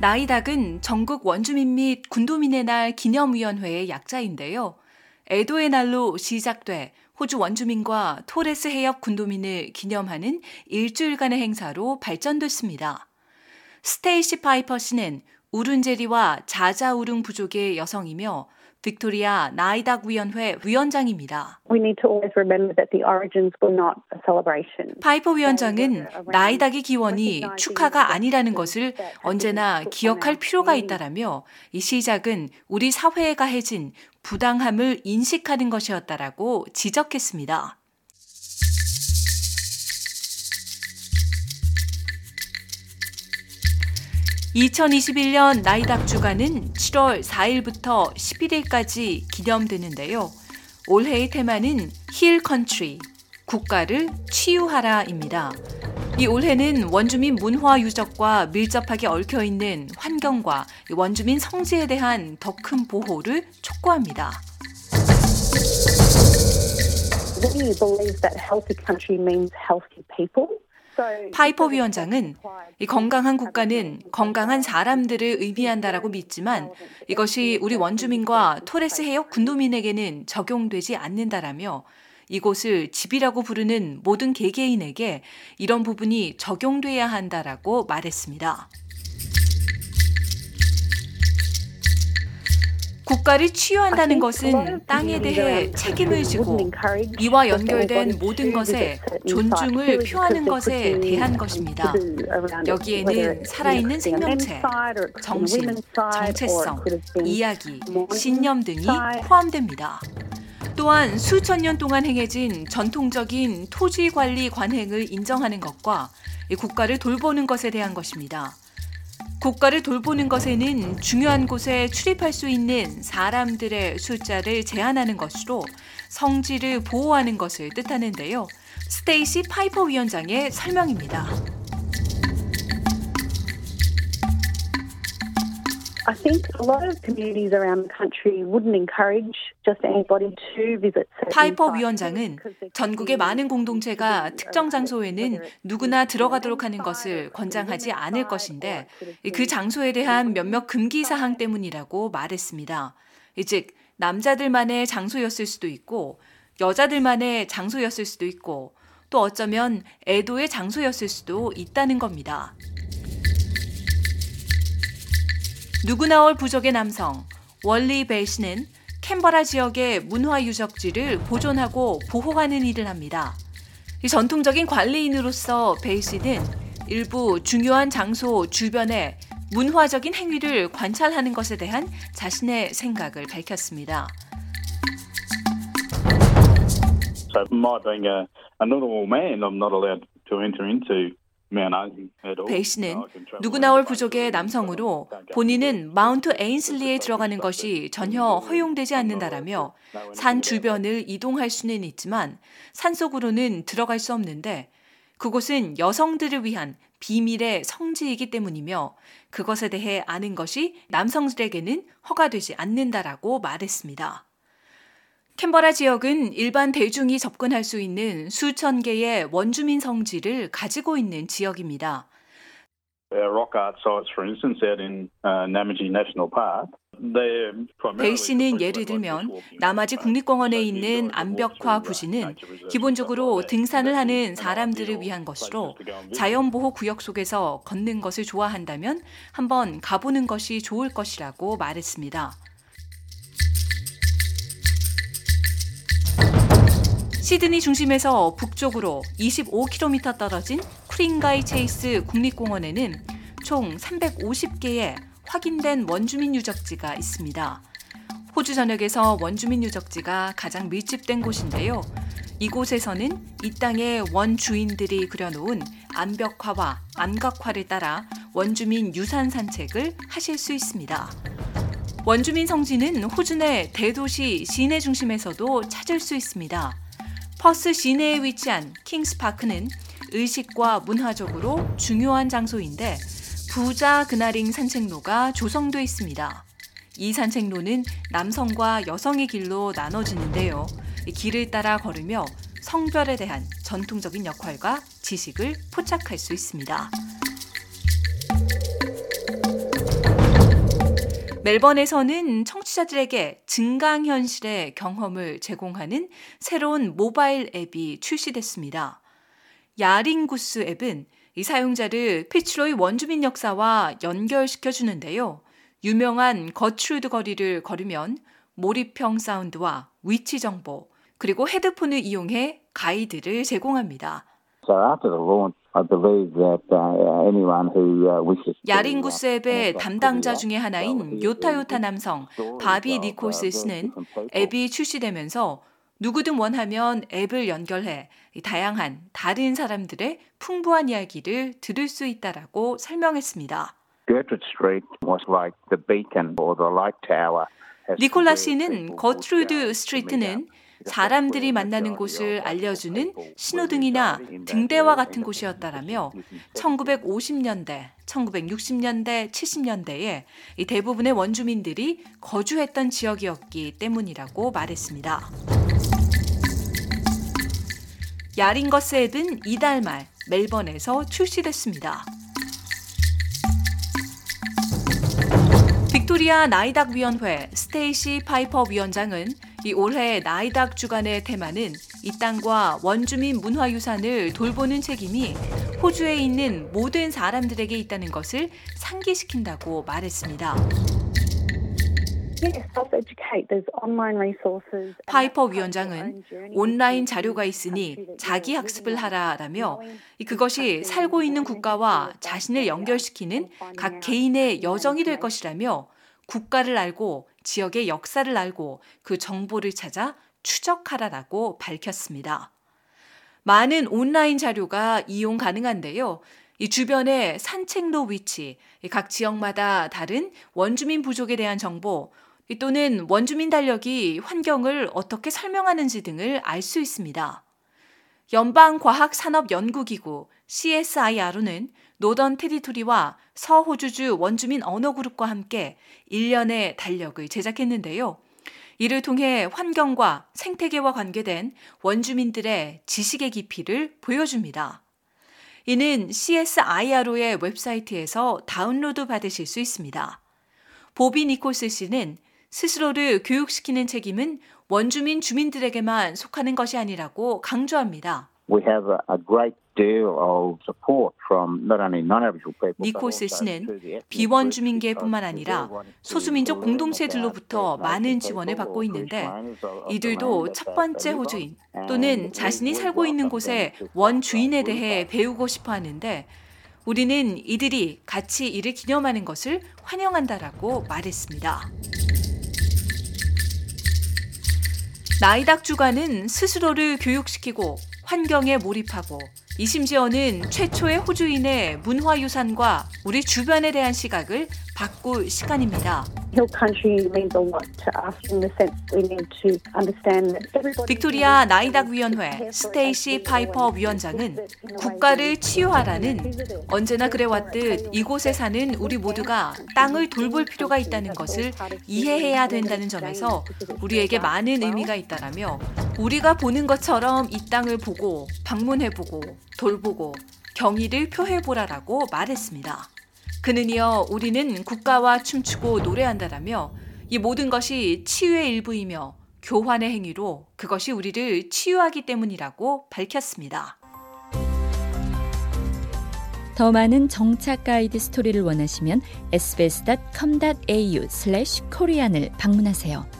나이닥은 전국 원주민 및 군도민의 날 기념위원회의 약자인데요. 애도의 날로 시작돼 호주 원주민과 토레스 해협 군도민을 기념하는 일주일간의 행사로 발전됐습니다. 스테이시 파이퍼 씨는 우룬제리와 자자우릉 부족의 여성이며 빅토리아 나이닥 위원회 위원장입니다. 파이퍼 위원장은 나이닥의 기원이 축하가 아니라는 것을 언제나 기억할 필요가 있다라며 이 시작은 우리 사회에 가해진 부당함을 인식하는 것이었다라고 지적했습니다. 2021년 나이닥 주간은 7월 4일부터 11일까지 기념되는데요. 올해의 테마는 Heal Country, 국가를 치유하라입니다. 이 올해는 원주민 문화 유적과 밀접하게 얽혀 있는 환경과 원주민 성지에 대한 더 큰 보호를 촉구합니다. We believe that healthy country means healthy people. 파이퍼 위원장은 이 건강한 국가는 건강한 사람들을 의미한다라고 믿지만 이것이 우리 원주민과 토레스 해역 군도민에게는 적용되지 않는다라며 이곳을 집이라고 부르는 모든 개개인에게 이런 부분이 적용돼야 한다라고 말했습니다. 국가를 치유한다는 것은 땅에 대해 책임을 지고 이와 연결된 모든 것에 존중을 표하는 것에 대한 것입니다. 여기에는 살아있는 생명체, 정신, 정체성, 이야기, 신념 등이 포함됩니다. 또한 수천 년 동안 행해진 전통적인 토지 관리 관행을 인정하는 것과 국가를 돌보는 것에 대한 것입니다. 국가를 돌보는 것에는 중요한 곳에 출입할 수 있는 사람들의 숫자를 제한하는 것으로 성지를 보호하는 것을 뜻하는데요. 스테이시 파이퍼 위원장의 설명입니다. 파이퍼 위원장은 전국의 많은 공동체가 특정 장소에는 누구나 들어가도록 하는 것을 권장하지 않을 것인데 그 장소에 대한 몇몇 금기 사항 때문이라고 말했습니다. 즉 남자들만의 장소였을 수도 있고 여자들만의 장소였을 수도 있고 또 어쩌면 애도의 장소였을 수도 있다는 겁니다. 누구나올 부족의 남성 월리 벨시는 캔버라 지역의 문화 유적지를 보존하고 보호하는 일을 합니다. 전통적인 관리인으로서 베이시는 일부 중요한 장소 주변에 문화적인 행위를 관찰하는 것에 대한 자신의 생각을 밝혔습니다. So my being a, a normal man, I'm not allowed to enter into 베이 씨는 누구나 올 부족의 남성으로 본인은 마운트 에인슬리에 들어가는 것이 전혀 허용되지 않는다라며 산 주변을 이동할 수는 있지만 산 속으로는 들어갈 수 없는데 그곳은 여성들을 위한 비밀의 성지이기 때문이며 그것에 대해 아는 것이 남성들에게는 허가되지 않는다라고 말했습니다. 캔버라 지역은 일반 대중이 접근할 수 있는 수천 개의 원주민 성지를 가지고 있는 지역입니다. 베이 씨는 예를 들면 나마지 국립공원에 있는 암벽화 부지는 기본적으로 등산을 하는 사람들을 위한 것으로 자연보호 구역 속에서 걷는 것을 좋아한다면 한번 가보는 것이 좋을 것이라고 말했습니다. 시드니 중심에서 북쪽으로 25km 떨어진 크링가이 체이스 국립공원에는 총 350개의 확인된 원주민 유적지가 있습니다. 호주 전역에서 원주민 유적지가 가장 밀집된 곳인데요. 이곳에서는 이 땅의 원주인들이 그려놓은 암벽화와 암각화를 따라 원주민 유산 산책을 하실 수 있습니다. 원주민 성지는 호주 내 대도시 시내 중심에서도 찾을 수 있습니다. 퍼스 시내에 위치한 킹스파크는 의식과 문화적으로 중요한 장소인데 부자 그나링 산책로가 조성돼 있습니다. 이 산책로는 남성과 여성의 길로 나눠지는데요. 길을 따라 걸으며 성별에 대한 전통적인 역할과 지식을 포착할 수 있습니다. 멜번에서는 청취자들에게 증강 현실의 경험을 제공하는 새로운 모바일 앱이 출시됐습니다. 야링구스 앱은 이 사용자를 피츠로이 원주민 역사와 연결시켜 주는데요. 유명한 거트루드 거리를 걸으면 몰입형 사운드와 위치 정보, 그리고 헤드폰을 이용해 가이드를 제공합니다. 야링구스 앱의 담당자 중의 하나인 요타요타 남성 바비 니콜스 씨는 앱이 출시되면서 누구든 원하면 앱을 연결해 다양한 다른 사람들의 풍부한 이야기를 들을 수 있다라고 설명했습니다. 니콜라 씨는 거트루드 스트리트는 사람들이 만나는 곳을 알려주는 신호등이나 등대와 같은 곳이었다라며 1950년대, 1960년대, 70년대에 대부분의 원주민들이 거주했던 지역이었기 때문이라고 말했습니다. 야링거스 앱은 이달 말 멜번에서 출시됐습니다. 빅토리아 나이닥 위원회 스테이시 파이퍼 위원장은 이 올해 나이닥 주간의 테마는 이 땅과 원주민 문화유산을 돌보는 책임이 호주에 있는 모든 사람들에게 있다는 것을 상기시킨다고 말했습니다. 파이퍼 위원장은 온라인 자료가 있으니 자기 학습을 하라라며 그것이 살고 있는 국가와 자신을 연결시키는 각 개인의 여정이 될 것이라며 국가를 알고 지역의 역사를 알고 그 정보를 찾아 추적하라라고 밝혔습니다. 많은 온라인 자료가 이용 가능한데요. 이 주변의 산책로 위치, 각 지역마다 다른 원주민 부족에 대한 정보, 또는 원주민 달력이 환경을 어떻게 설명하는지 등을 알 수 있습니다. 연방과학산업연구기구 CSIRO는 노던 테리토리와 서호주주 원주민 언어그룹과 함께 1년의 달력을 제작했는데요. 이를 통해 환경과 생태계와 관계된 원주민들의 지식의 깊이를 보여줍니다. 이는 CSIRO의 웹사이트에서 다운로드 받으실 수 있습니다. 보비 니콜스 씨는 스스로를 교육시키는 책임은 원주민 주민들에게만 속하는 것이 아니라고 강조합니다. We have a great 니콜스 씨는 비원 주민계뿐만 아니라 소수민족 공동체들로부터 많은 지원을 받고 있는데 이들도 첫 번째 호주인 또는 자신이 살고 있는 곳의 원 주인에 대해 배우고 싶어 하는데 우리는 이들이 같이 이를 기념하는 것을 환영한다라고 말했습니다. 나이닥 주간은 스스로를 교육시키고 환경에 몰입하고 이 심지어는 최초의 호주인의 문화유산과 우리 주변에 대한 시각을 바꿀 시간입니다. 빅토리아 나이닥 위원회 스테이시 파이퍼 위원장은 국가를 치유하라는 언제나 그래왔듯 이곳에 사는 우리 모두가 땅을 돌볼 필요가 있다는 것을 이해해야 된다는 점에서 우리에게 많은 의미가 있다라며 우리가 보는 것처럼 이 땅을 보고 방문해보고 돌보고 경의를 표해보라라고 말했습니다. 그는 이어 우리는 국가와 춤추고 노래한다라며 이 모든 것이 치유의 일부이며 교환의 행위로 그것이 우리를 치유하기 때문이라고 밝혔습니다. 더 많은 정착 가이드 스토리를 원하시면 sbs.com.au/korean을 방문하세요.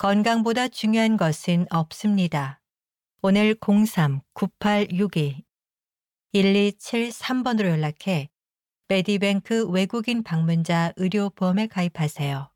건강보다 중요한 것은 없습니다. 오늘 03-9862-1273번으로 연락해 메디뱅크 외국인 방문자 의료보험에 가입하세요.